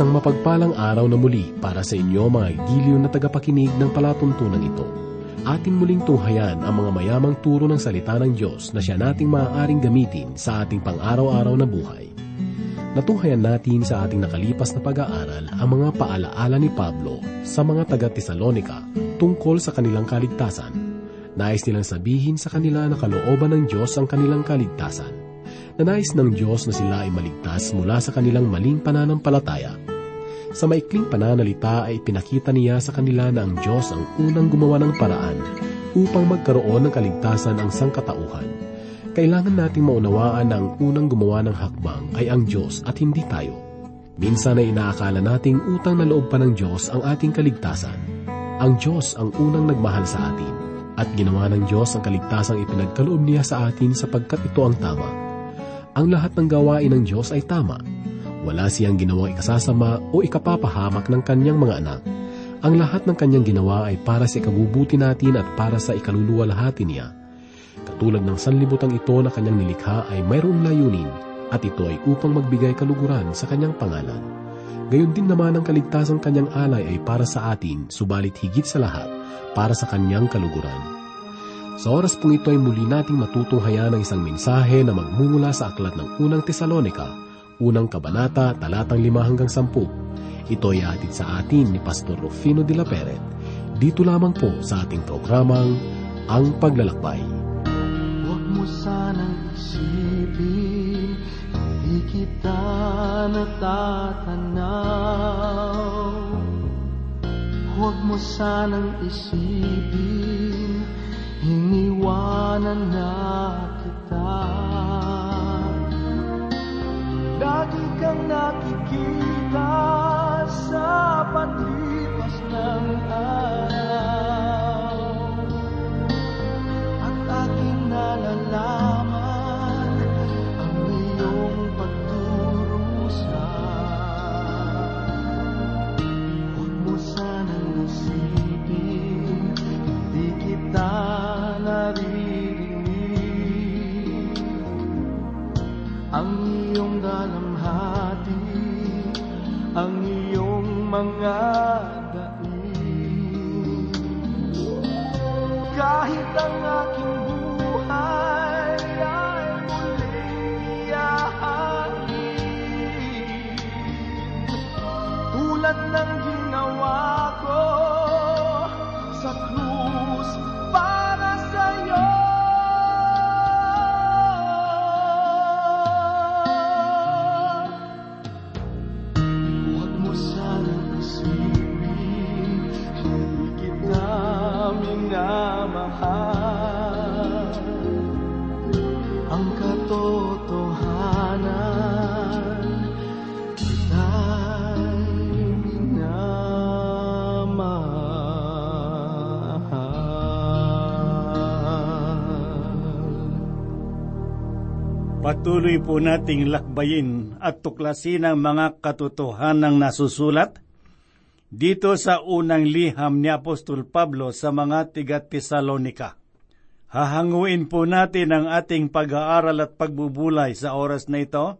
Isang mapagpalang araw na muli para sa inyo mga giliw na tagapakinig ng palatuntunan ito. Atin muling tunghayan ang mga mayamang turo ng salita ng Diyos na siya nating maaaring gamitin sa ating pang-araw-araw na buhay. Natunghayan natin sa ating nakalipas na pag-aaral ang mga paalaala ni Pablo sa mga taga-Tesalonika tungkol sa kanilang kaligtasan. Nais nilang sabihin sa kanila na kalooban ng Diyos ang kanilang kaligtasan na nais ng Diyos na sila ay maligtas mula sa kanilang maling pananampalataya. Sa maikling pananalita ay pinakita niya sa kanila na ang Diyos ang unang gumawa ng paraan upang magkaroon ng kaligtasan ang sangkatauhan. Kailangan nating maunawaan na ang unang gumawa ng hakbang ay ang Diyos at hindi tayo. Minsan ay inaakala nating utang na loob pa ng Diyos ang ating kaligtasan. Ang Diyos ang unang nagmahal sa atin at ginawa ng Diyos ang kaligtasang ipinagkaloob niya sa atin sapagkat ito ang tama ang lahat ng gawain ng Diyos ay tama. Wala siyang ginawang ikasasama o ikapapahamak ng kanyang mga anak. Ang lahat ng kanyang ginawa ay para sa ikabubuti natin at para sa ikaluluwalhati niya. Katulad ng sanlibutang ito na kanyang nilikha ay mayroong layunin at ito ay upang magbigay kaluguran sa kanyang pangalan. Gayon din naman ang kaligtasang kanyang alay ay para sa atin, subalit higit sa lahat, para sa kanyang kaluguran. Sa oras pong ito ay muli nating matutunghayan ng isang mensahe na magmumula sa aklat ng unang Tesalonika, unang kabanata, talatang 5 hanggang 10. Ito ay atid sa atin ni Pastor Rufino de la Peret. Dito lamang po sa ating programang Ang Paglalakbay. Huwag mo sanang isipin, hindi kita natatanaw. Huwag mo sanang isipin, iniwanan na kita Lagi kang nakikita sa paglipas ng araw mga daig. Kahit ang aking buhay ay muling iyahain, tulad ng Patuloy po nating lakbayin at tuklasin ang mga katotohanang nasusulat dito sa unang liham ni Apostol Pablo sa mga tiga-Tesalonika. Hahanguin po natin ang ating pag-aaral at pagbubulay sa oras na ito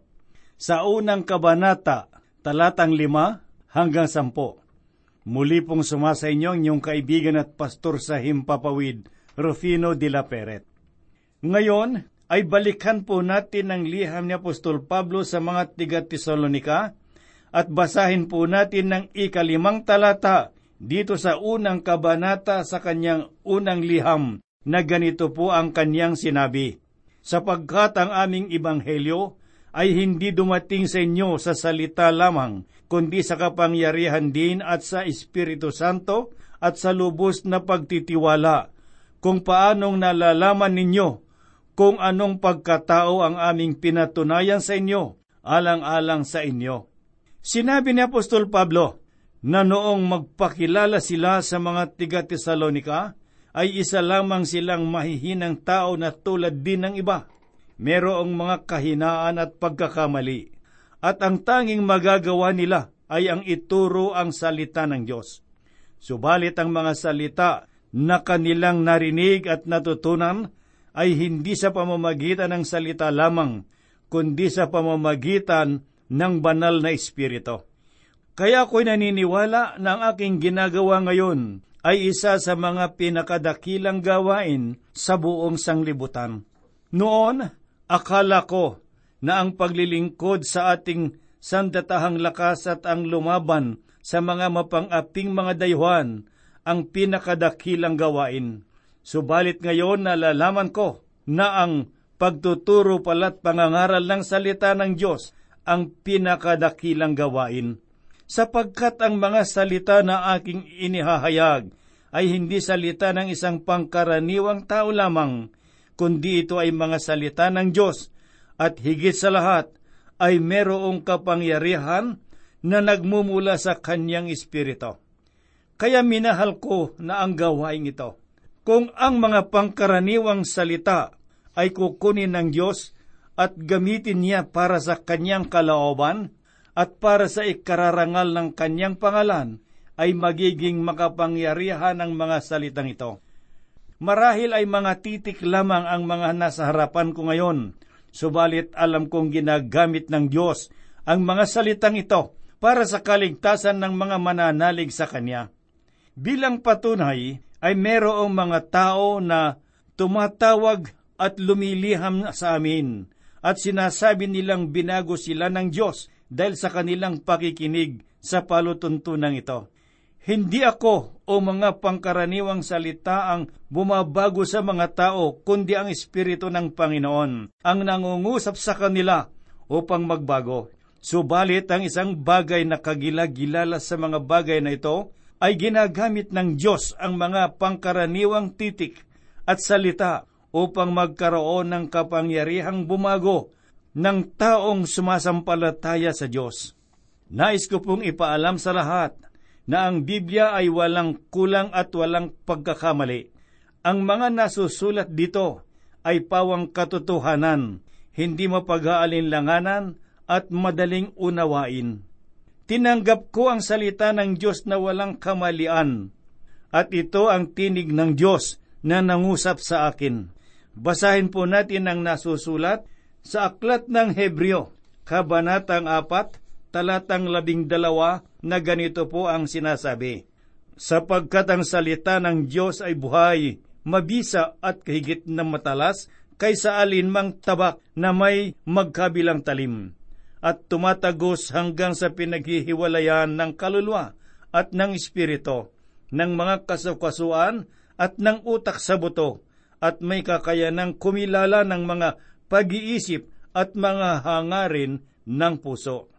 sa unang kabanata, talatang lima hanggang sampo. Muli pong sumasa inyo inyong kaibigan at pastor sa Himpapawid, Rufino de la Peret. Ngayon ay balikan po natin ang liham ni Apostol Pablo sa mga tiga-Tesalonika at basahin po natin ng ikalimang talata dito sa unang kabanata sa kanyang unang liham na ganito po ang kanyang sinabi, Sapagkat ang aming ibanghelyo ay hindi dumating sa inyo sa salita lamang, kundi sa kapangyarihan din at sa Espiritu Santo at sa lubos na pagtitiwala, kung paanong nalalaman ninyo kung anong pagkatao ang aming pinatunayan sa inyo, alang-alang sa inyo. Sinabi ni Apostol Pablo na noong magpakilala sila sa mga tiga-Tesalonika, ay isa lamang silang mahihinang tao na tulad din ng iba. Merong mga kahinaan at pagkakamali. At ang tanging magagawa nila ay ang ituro ang salita ng Diyos. Subalit ang mga salita na kanilang narinig at natutunan ay hindi sa pamamagitan ng salita lamang, kundi sa pamamagitan ng banal na Espiritu. Kaya ako'y naniniwala na ang aking ginagawa ngayon ay isa sa mga pinakadakilang gawain sa buong sanglibutan. Noon, akala ko na ang paglilingkod sa ating sandatahang lakas at ang lumaban sa mga mapang-aping mga dayuhan ang pinakadakilang gawain. Subalit ngayon nalalaman ko na ang pagtuturo pala't pangangaral ng salita ng Diyos ang pinakadakilang gawain. Sapagkat ang mga salita na aking inihahayag ay hindi salita ng isang pangkaraniwang tao lamang, kundi ito ay mga salita ng Diyos at higit sa lahat ay merong kapangyarihan na nagmumula sa kanyang espiritu. Kaya minahal ko na ang gawain ito. Kung ang mga pangkaraniwang salita ay kukunin ng Diyos at gamitin niya para sa kanyang kalooban at para sa ikararangal ng kanyang pangalan, ay magiging makapangyarihan ang mga salitang ito. Marahil ay mga titik lamang ang mga nasa harapan ko ngayon, subalit alam kong ginagamit ng Diyos ang mga salitang ito para sa kaligtasan ng mga mananalig sa Kanya. Bilang patunay ay merong mga tao na tumatawag at lumiliham sa amin at sinasabi nilang binago sila ng Diyos dahil sa kanilang pakikinig sa palutuntunan ito. Hindi ako o mga pangkaraniwang salita ang bumabago sa mga tao, kundi ang Espiritu ng Panginoon ang nangungusap sa kanila upang magbago. Subalit ang isang bagay na kagilagilala sa mga bagay na ito ay ginagamit ng Diyos ang mga pangkaraniwang titik at salita upang magkaroon ng kapangyarihang bumago ng taong sumasampalataya sa Diyos. Nais ko pong ipaalam sa lahat na ang Biblia ay walang kulang at walang pagkakamali. Ang mga nasusulat dito ay pawang katotohanan, hindi mapag-aalinlanganan at madaling unawain. Tinanggap ko ang salita ng Diyos na walang kamalian, at ito ang tinig ng Diyos na nangusap sa akin. Basahin po natin ang nasusulat sa Aklat ng Hebreo, Kabanatang 4, talatang labing dalawa na ganito po ang sinasabi. Sapagkat ang salita ng Diyos ay buhay, mabisa at kahigit na matalas kaysa alinmang tabak na may magkabilang talim at tumatagos hanggang sa pinaghihiwalayan ng kaluluwa at ng espiritu, ng mga kasukasuan at ng utak sa buto, at may kakayanang kumilala ng mga pag-iisip at mga hangarin ng puso.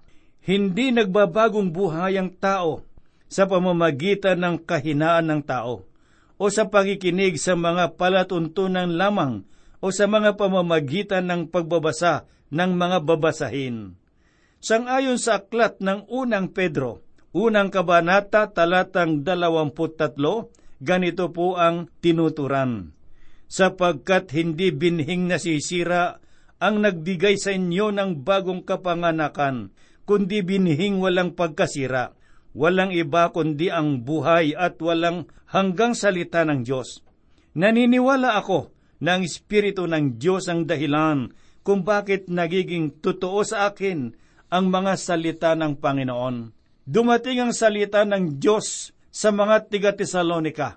Hindi nagbabagong buhay ang tao sa pamamagitan ng kahinaan ng tao o sa pakikinig sa mga palatuntunan lamang o sa mga pamamagitan ng pagbabasa ng mga babasahin. Sangayon sa aklat ng unang Pedro, unang kabanata talatang 23, ganito po ang tinuturan. Sapagkat hindi binhing nasisira ang nagbigay sa inyo ng bagong kapanganakan, kundi binhing walang pagkasira, walang iba kundi ang buhay at walang hanggang salita ng Diyos. Naniniwala ako na ang Espiritu ng Diyos ang dahilan kung bakit nagiging totoo sa akin ang mga salita ng Panginoon. Dumating ang salita ng Diyos sa mga tiga-Tesalonika,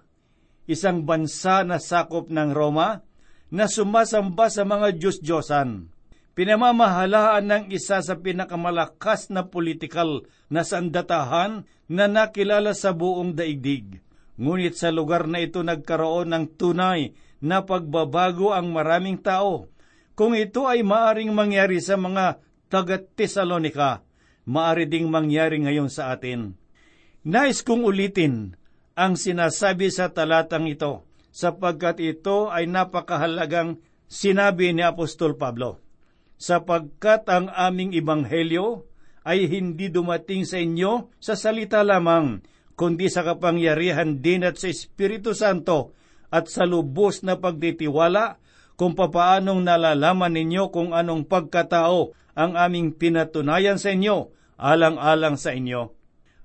isang bansa na sakop ng Roma na sumasamba sa mga Diyos-Diyosan. Pinamamahalaan ng isa sa pinakamalakas na politikal na sandatahan na nakilala sa buong daigdig. Ngunit sa lugar na ito nagkaroon ng tunay na pagbabago ang maraming tao. Kung ito ay maaring mangyari sa mga taga-Tesalonika, maari ding mangyari ngayon sa atin. Nais kong ulitin ang sinasabi sa talatang ito sapagkat ito ay napakahalagang sinabi ni Apostol Pablo. Sapagkat ang aming ibanghelyo ay hindi dumating sa inyo sa salita lamang, kundi sa kapangyarihan din at sa Espiritu Santo at sa lubos na pagtitiwala kung papaanong nalalaman ninyo kung anong pagkatao ang aming pinatunayan sa inyo, alang-alang sa inyo.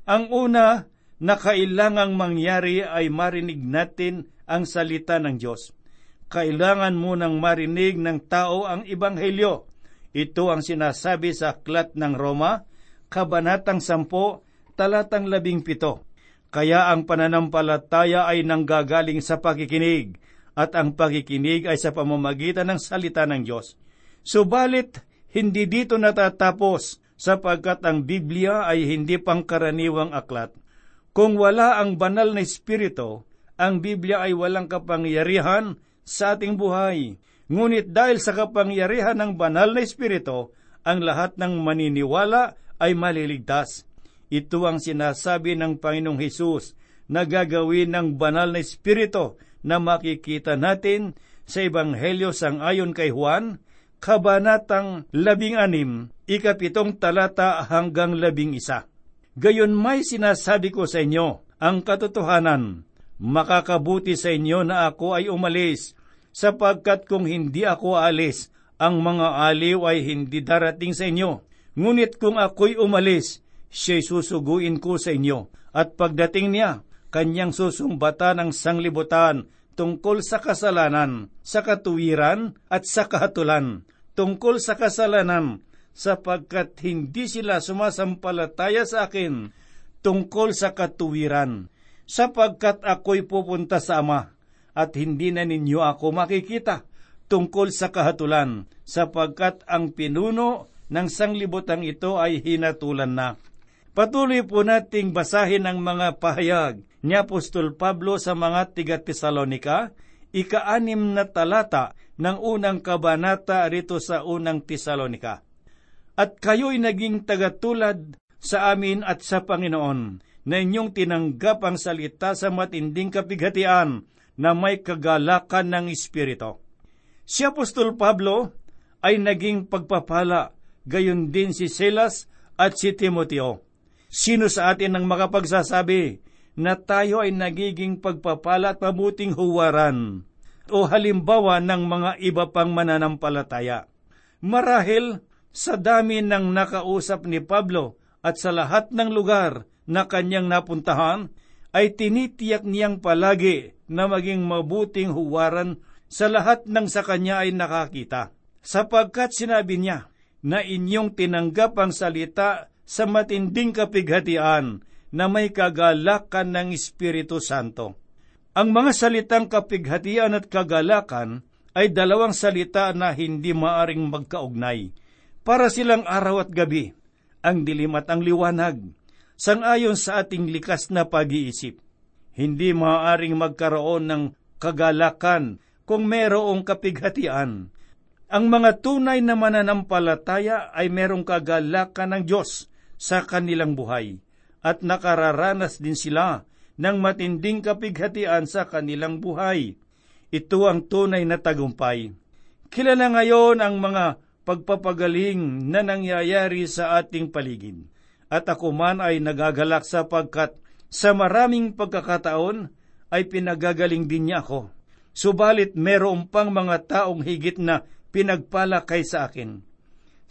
Ang una na kailangang mangyari ay marinig natin ang salita ng Diyos. Kailangan munang marinig ng tao ang Ibanghelyo. Ito ang sinasabi sa Aklat ng Roma, Kabanatang 10, talatang labing pito. Kaya ang pananampalataya ay nanggagaling sa pakikinig, at ang pakikinig ay sa pamamagitan ng salita ng Diyos. Subalit, hindi dito natatapos sapagkat ang Biblia ay hindi pangkaraniwang aklat. Kung wala ang banal na Espiritu, ang Biblia ay walang kapangyarihan sa ating buhay. Ngunit dahil sa kapangyarihan ng banal na Espiritu, ang lahat ng maniniwala ay maliligtas. Ito ang sinasabi ng Panginoong Hesus na gagawin ng banal na Espiritu na makikita natin sa Ebanghelyo sang ayon kay Juan, Kabanatang labing anim, ikapitong talata hanggang labing isa. Gayon may sinasabi ko sa inyo, ang katotohanan, makakabuti sa inyo na ako ay umalis, sapagkat kung hindi ako alis, ang mga aliw ay hindi darating sa inyo. Ngunit kung ako'y umalis, siya'y susuguin ko sa inyo. At pagdating niya, kanyang susumbatan ng sanglibutan tungkol sa kasalanan, sa katuwiran at sa kahatulan. Tungkol sa kasalanan, sapagkat hindi sila sumasampalataya sa akin tungkol sa katuwiran, sapagkat ako'y pupunta sa Ama, at hindi na ninyo ako makikita tungkol sa kahatulan, sapagkat ang pinuno ng sanglibotang ito ay hinatulan na. Patuloy po nating basahin ang mga pahayag ni Apostol Pablo sa mga tiga Tesalonika, ika-anim na talata ng unang kabanata rito sa unang Tesalonika. At kayo'y naging tagatulad sa amin at sa Panginoon, na inyong tinanggap ang salita sa matinding kapighatian na may kagalakan ng Espiritu. Si Apostol Pablo ay naging pagpapala, gayon din si Silas at si Timoteo. Sino sa atin ang makapagsasabi na tayo ay nagiging pagpapala at mabuting huwaran o halimbawa ng mga iba pang mananampalataya? Marahil sa dami ng nakausap ni Pablo at sa lahat ng lugar na kanyang napuntahan, ay tinitiyak niyang palagi na maging mabuting huwaran sa lahat ng sa kanya ay nakakita. Sapagkat sinabi niya na inyong tinanggap ang salita sa matinding kapighatian na may kagalakan ng Espiritu Santo. Ang mga salitang kapighatian at kagalakan ay dalawang salita na hindi maaring magkaugnay. Para silang araw at gabi, ang dilim at ang liwanag, sangayon sa ating likas na pag-iisip. Hindi maaaring magkaroon ng kagalakan kung merong kapighatian. Ang mga tunay na mananampalataya ay merong kagalakan ng Diyos sa kanilang buhay at nakararanas din sila ng matinding kapighatian sa kanilang buhay. Ito ang tunay na tagumpay. Kilala ngayon ang mga pagpapagaling na nangyayari sa ating paligid. At ako man ay nagagalak sapagkat sa maraming pagkakataon ay pinagagaling din niya ako. Subalit meron pang mga taong higit na pinagpala kay sa akin.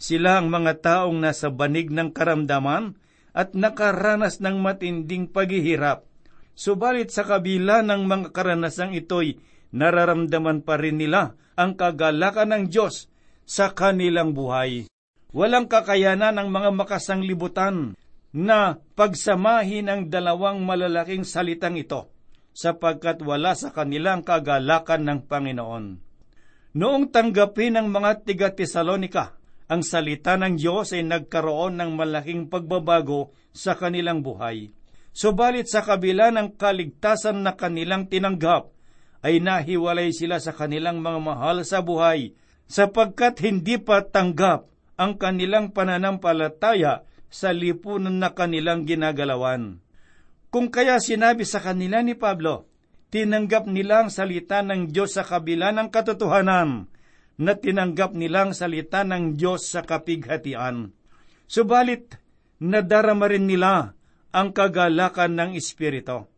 Sila ang mga taong nasa banig ng karamdaman at nakaranas ng matinding paghihirap. Subalit sa kabila ng mga karanasang ito'y nararamdaman pa rin nila ang kagalakan ng Diyos sa kanilang buhay. Walang kakayanan ng mga makasanglibutan na pagsamahin ang dalawang malalaking salitang ito sapagkat wala sa kanilang kagalakan ng Panginoon. Noong tanggapin ng mga tiga Tesalonika, ang salita ng Diyos ay nagkaroon ng malaking pagbabago sa kanilang buhay. Subalit sa kabila ng kaligtasan na kanilang tinanggap, ay nahiwalay sila sa kanilang mga mahal sa buhay sapagkat hindi pa tanggap ang kanilang pananampalataya sa lipunan na kanilang ginagalawan. Kung kaya sinabi sa kanila ni Pablo, tinanggap nilang salita ng Diyos sa kabila ng katotohanan, na tinanggap nilang salita ng Diyos sa kapighatian. Subalit, nadarama rin nila ang kagalakan ng Espiritu.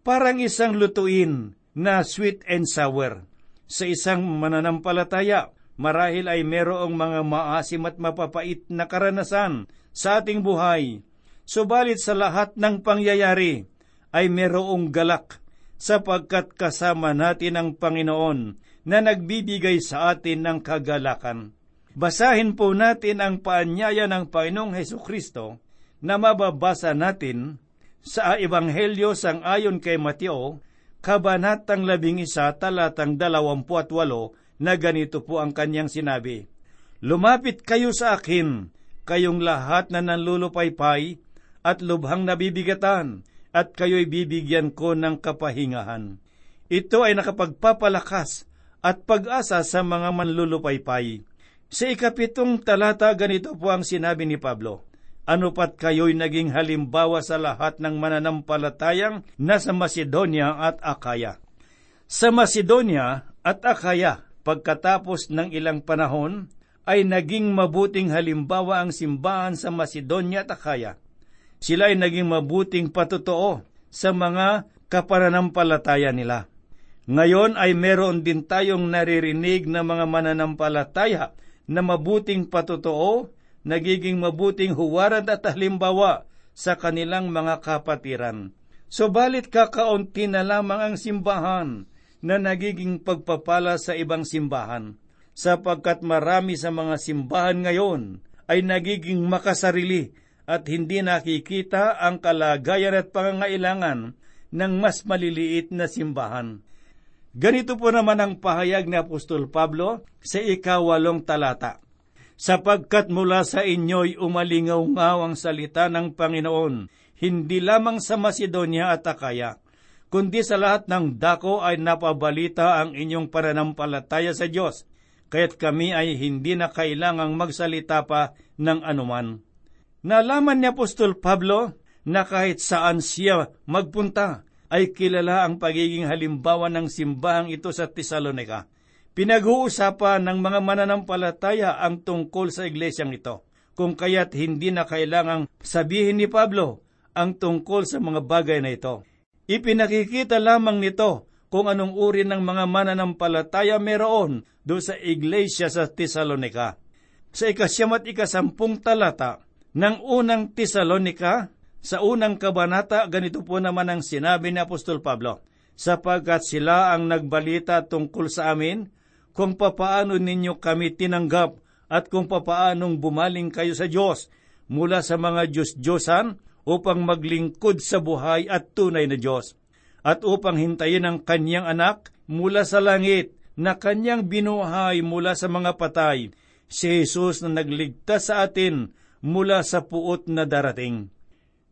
Parang isang lutuin na sweet and sour. Sa isang mananampalataya, marahil ay merong mga maasim at mapapait na karanasan sa ating buhay Subalit sa lahat ng pangyayari ay merong galak sapagkat kasama natin ang Panginoon na nagbibigay sa atin ng kagalakan. Basahin po natin ang paanyaya ng Panginoong Heso Kristo na mababasa natin sa Ebanghelyo sang ayon kay Mateo, Kabanatang labing isa, talatang dalawampu at walo, na ganito po ang kanyang sinabi, Lumapit kayo sa akin, kayong lahat na nanlulupaypay at lubhang nabibigatan, at kayo'y bibigyan ko ng kapahingahan. Ito ay nakapagpapalakas at pag-asa sa mga manlulupaypay. Sa ikapitong talata, ganito po ang sinabi ni Pablo, Ano pat kayo'y naging halimbawa sa lahat ng mananampalatayang nasa Macedonia at Akaya. Sa Macedonia at Akaya, pagkatapos ng ilang panahon, ay naging mabuting halimbawa ang simbahan sa Macedonia at Akaya. Sila ay naging mabuting patotoo sa mga kapananampalataya nila. Ngayon ay meron din tayong naririnig na mga mananampalataya na mabuting patotoo, nagiging mabuting huwaran at halimbawa sa kanilang mga kapatiran. Subalit kakaunti na lamang ang simbahan na nagiging pagpapala sa ibang simbahan sapagkat marami sa mga simbahan ngayon ay nagiging makasarili at hindi nakikita ang kalagayan at pangangailangan ng mas maliliit na simbahan. Ganito po naman ang pahayag ni Apostol Pablo sa ikawalong talata. Sapagkat mula sa inyo'y umalingaw-ngaw ang salita ng Panginoon, hindi lamang sa Macedonia at Akaya, kundi sa lahat ng dako ay napabalita ang inyong pananampalataya sa Diyos kaya't kami ay hindi na kailangang magsalita pa ng anuman. Nalaman ni Apostol Pablo na kahit saan siya magpunta, ay kilala ang pagiging halimbawa ng simbahang ito sa Tesalonika. Pinag-uusapan ng mga mananampalataya ang tungkol sa iglesyang ito, kung kaya't hindi na kailangang sabihin ni Pablo ang tungkol sa mga bagay na ito. Ipinakikita lamang nito kung anong uri ng mga mananampalataya meron do sa iglesia sa Tesalonika. Sa ikasyam at ikasampung talata ng unang Tesalonika, sa unang kabanata, ganito po naman ang sinabi ni Apostol Pablo, sapagkat sila ang nagbalita tungkol sa amin kung papaano ninyo kami tinanggap at kung papaanong bumaling kayo sa Diyos mula sa mga Diyos-Diyosan upang maglingkod sa buhay at tunay na Diyos at upang hintayin ang kanyang anak mula sa langit na kanyang binuhay mula sa mga patay, si Jesus na nagligtas sa atin mula sa puot na darating.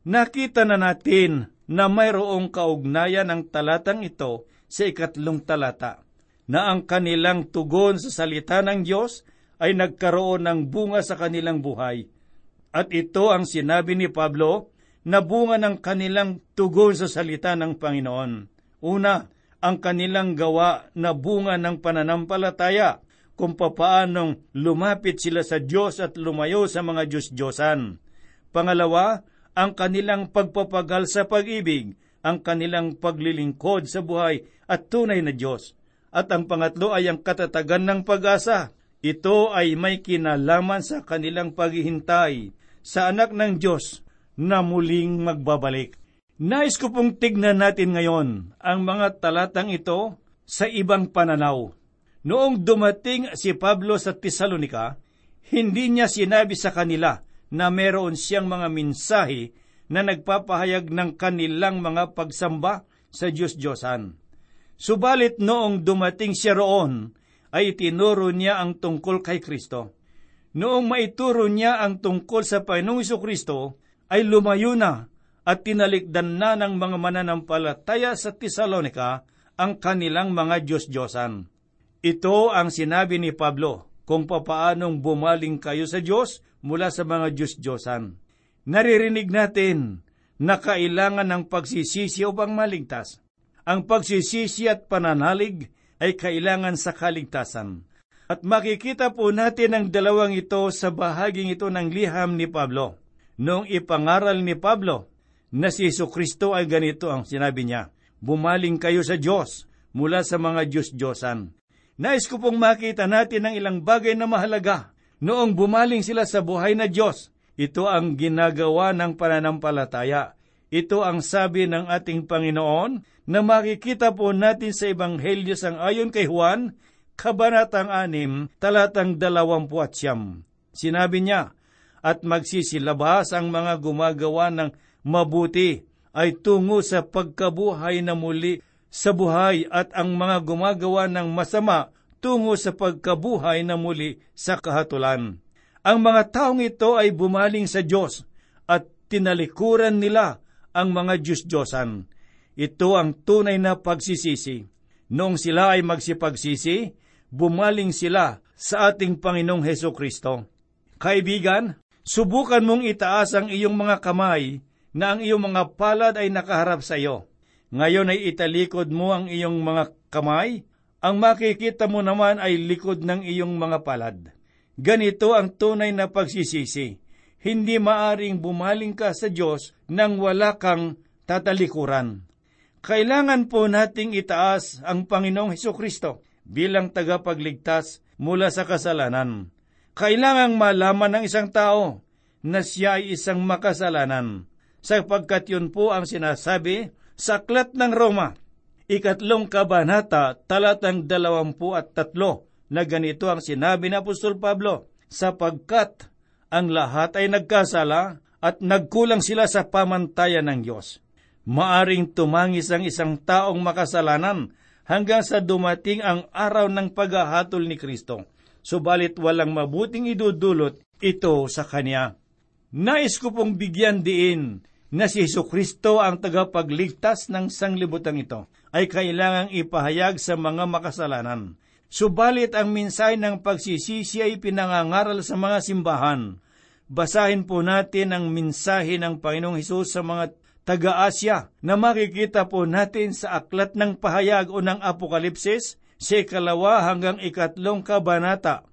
Nakita na natin na mayroong kaugnayan ang talatang ito sa ikatlong talata, na ang kanilang tugon sa salita ng Diyos ay nagkaroon ng bunga sa kanilang buhay. At ito ang sinabi ni Pablo na bunga ng kanilang tugon sa salita ng Panginoon. Una, ang kanilang gawa na bunga ng pananampalataya kung papaanong lumapit sila sa Diyos at lumayo sa mga Diyos-Diyosan. Pangalawa, ang kanilang pagpapagal sa pag-ibig, ang kanilang paglilingkod sa buhay at tunay na Diyos. At ang pangatlo ay ang katatagan ng pag-asa. Ito ay may kinalaman sa kanilang paghihintay sa anak ng Diyos na muling magbabalik. Nais ko pong tignan natin ngayon ang mga talatang ito sa ibang pananaw. Noong dumating si Pablo sa Tesalonika, hindi niya sinabi sa kanila na meron siyang mga minsahe na nagpapahayag ng kanilang mga pagsamba sa Diyos-Diyosan. Subalit noong dumating siya roon, ay itinuro niya ang tungkol kay Kristo. Noong maituro niya ang tungkol sa Panginoong Kristo, ay lumayo na at tinalikdan na ng mga mananampalataya sa Tesalonika ang kanilang mga Diyos-Diyosan. Ito ang sinabi ni Pablo kung papaanong bumaling kayo sa Diyos mula sa mga Diyos-Diyosan. Naririnig natin na kailangan ng pagsisisi upang maligtas. Ang pagsisisi at pananalig ay kailangan sa kaligtasan. At makikita po natin ang dalawang ito sa bahaging ito ng liham ni Pablo Noong ipangaral ni Pablo na si Yesu Kristo ay ganito ang sinabi niya, Bumaling kayo sa Diyos mula sa mga Diyos-Diyosan. Nais ko pong makita natin ang ilang bagay na mahalaga. Noong bumaling sila sa buhay na Diyos, ito ang ginagawa ng pananampalataya. Ito ang sabi ng ating Panginoon na makikita po natin sa Ebanghelyo sang ayon kay Juan, Kabanatang 6, talatang 20 Sinabi niya, at magsisilabas ang mga gumagawa ng mabuti ay tungo sa pagkabuhay na muli sa buhay at ang mga gumagawa ng masama tungo sa pagkabuhay na muli sa kahatulan. Ang mga taong ito ay bumaling sa Diyos at tinalikuran nila ang mga Diyos-Diyosan. Ito ang tunay na pagsisisi. Noong sila ay magsipagsisi, bumaling sila sa ating Panginoong Heso Kristo. Kaibigan, subukan mong itaas ang iyong mga kamay na ang iyong mga palad ay nakaharap sa iyo. Ngayon ay italikod mo ang iyong mga kamay, ang makikita mo naman ay likod ng iyong mga palad. Ganito ang tunay na pagsisisi. Hindi maaring bumaling ka sa Diyos nang wala kang tatalikuran. Kailangan po nating itaas ang Panginoong Heso Kristo bilang tagapagligtas mula sa kasalanan. Kailangang malaman ng isang tao na siya ay isang makasalanan sapagkat yun po ang sinasabi sa Aklat ng Roma, ikatlong kabanata, talatang dalawampu at tatlo, na ganito ang sinabi ni Apostol Pablo, sapagkat ang lahat ay nagkasala at nagkulang sila sa pamantayan ng Diyos. Maaring tumangis ang isang taong makasalanan hanggang sa dumating ang araw ng paghahatol ni Kristo. Subalit walang mabuting idudulot ito sa Kanya. Nais ko pong bigyan diin na si Heso Kristo ang tagapagligtas ng sanglibutan ito ay kailangang ipahayag sa mga makasalanan. Subalit ang minsay ng pagsisisi ay pinangangaral sa mga simbahan. Basahin po natin ang minsahe ng Panginoong Hesus sa mga taga-Asya na makikita po natin sa aklat ng pahayag o ng Apokalipsis sa ikalawa hanggang ikatlong kabanata.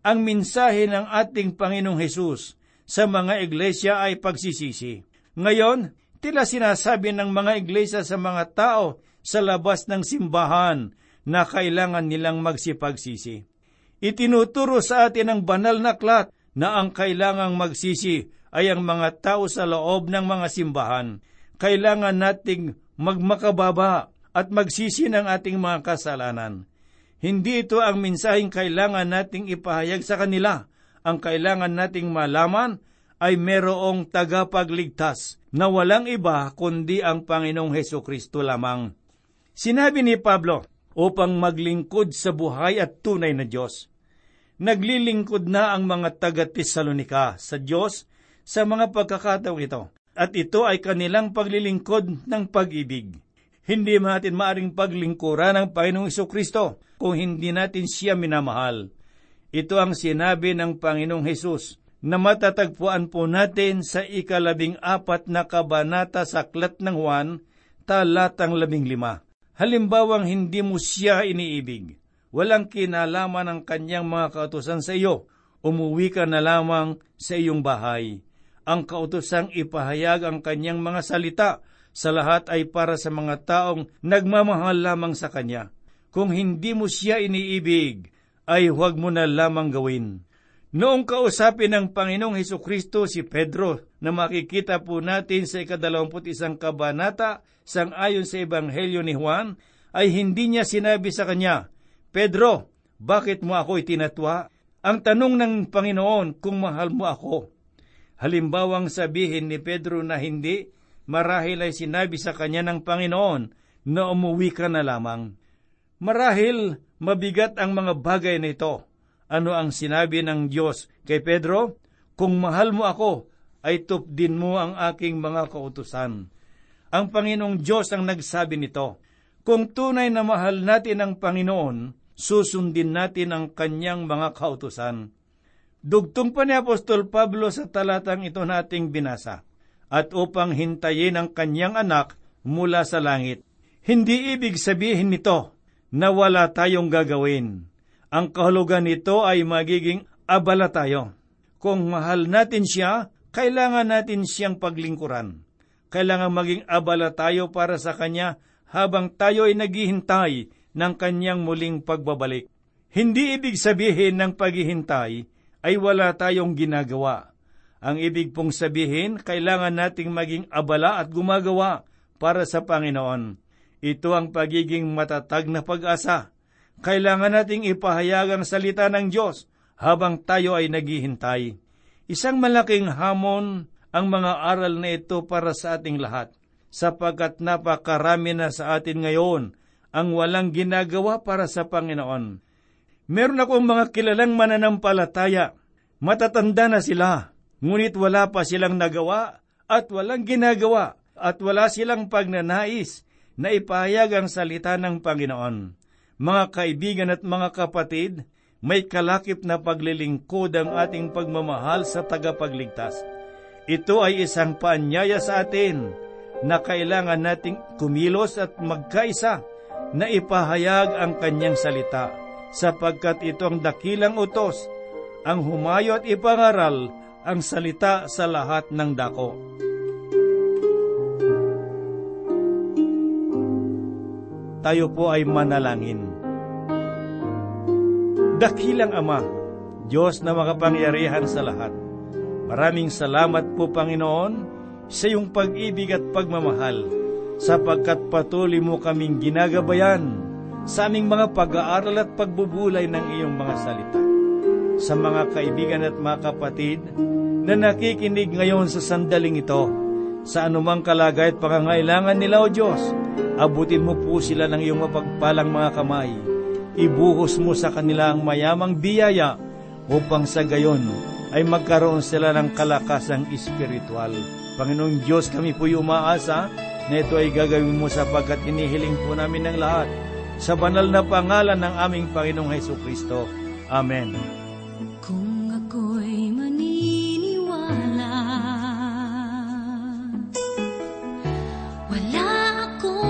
Ang minsahe ng ating Panginoong Hesus sa mga iglesia ay pagsisisi. Ngayon, tila sinasabi ng mga iglesia sa mga tao sa labas ng simbahan na kailangan nilang magsipagsisi. Itinuturo sa atin ang banal na aklat na ang kailangang magsisi ay ang mga tao sa loob ng mga simbahan. Kailangan nating magmakababa at magsisi ng ating mga kasalanan. Hindi ito ang mensaheng kailangan nating ipahayag sa kanila. Ang kailangan nating malaman ay merong tagapagligtas na walang iba kundi ang Panginoong Heso Kristo lamang. Sinabi ni Pablo, upang maglingkod sa buhay at tunay na Diyos. Naglilingkod na ang mga taga-Tesalonika sa Diyos sa mga pagkakataong ito, at ito ay kanilang paglilingkod ng pag-ibig. Hindi natin maaring paglingkuran ng Panginoong Iso Kristo kung hindi natin siya minamahal. Ito ang sinabi ng Panginoong Hesus na matatagpuan po natin sa ikalabing apat na kabanata sa Aklat ng Juan, talatang labing lima. Halimbawang hindi mo siya iniibig, walang kinalaman ang kanyang mga kautusan sa iyo, umuwi ka na lamang sa iyong bahay. Ang kautosang ipahayag ang kanyang mga salita sa lahat ay para sa mga taong nagmamahal lamang sa kanya. Kung hindi mo siya iniibig, ay huwag mo na lamang gawin. Noong kausapin ng Panginoong Heso Kristo si Pedro na makikita po natin sa ikadalawamput isang kabanata sang ayon sa Ebanghelyo ni Juan, ay hindi niya sinabi sa kanya, Pedro, bakit mo ako itinatwa? Ang tanong ng Panginoon kung mahal mo ako. Halimbawang sabihin ni Pedro na hindi, marahil ay sinabi sa kanya ng Panginoon na umuwi ka na lamang. Marahil mabigat ang mga bagay na ito ano ang sinabi ng Diyos kay Pedro? Kung mahal mo ako, ay tupdin mo ang aking mga kautusan. Ang Panginoong Diyos ang nagsabi nito. Kung tunay na mahal natin ang Panginoon, susundin natin ang kanyang mga kautusan. Dugtong pa ni Apostol Pablo sa talatang ito nating binasa, at upang hintayin ang kanyang anak mula sa langit. Hindi ibig sabihin nito na wala tayong gagawin ang kahulugan nito ay magiging abala tayo. Kung mahal natin siya, kailangan natin siyang paglingkuran. Kailangan maging abala tayo para sa Kanya habang tayo ay naghihintay ng Kanyang muling pagbabalik. Hindi ibig sabihin ng paghihintay ay wala tayong ginagawa. Ang ibig pong sabihin, kailangan nating maging abala at gumagawa para sa Panginoon. Ito ang pagiging matatag na pag-asa kailangan nating ipahayag ang salita ng Diyos habang tayo ay naghihintay. Isang malaking hamon ang mga aral na ito para sa ating lahat, sapagkat napakarami na sa atin ngayon ang walang ginagawa para sa Panginoon. Meron akong mga kilalang mananampalataya, matatanda na sila, ngunit wala pa silang nagawa at walang ginagawa at wala silang pagnanais na ipahayag ang salita ng Panginoon. Mga kaibigan at mga kapatid, may kalakip na paglilingkod ang ating pagmamahal sa tagapagligtas. Ito ay isang paanyaya sa atin na kailangan nating kumilos at magkaisa na ipahayag ang kanyang salita, sapagkat ito ang dakilang utos, ang humayo at ipangaral ang salita sa lahat ng dako. Tayo po ay manalangin. Dakilang Ama, Diyos na makapangyarihan sa lahat. Maraming salamat po Panginoon sa iyong pag-ibig at pagmamahal sapagkat patuloy mo kaming ginagabayan sa aming mga pag-aaral at pagbubulay ng iyong mga salita. Sa mga kaibigan at mga kapatid na nakikinig ngayon sa sandaling ito, sa anumang kalagay at pangangailangan nila o Diyos, abutin mo po sila ng iyong mapagpalang mga kamay. Ibuhos mo sa kanila ang mayamang biyaya upang sa gayon ay magkaroon sila ng kalakasang espiritual. Panginoong Diyos, kami po umaasa na ito ay gagawin mo sapagkat inihiling po namin ng lahat sa banal na pangalan ng aming Panginoong Heso Kristo. Amen. cool.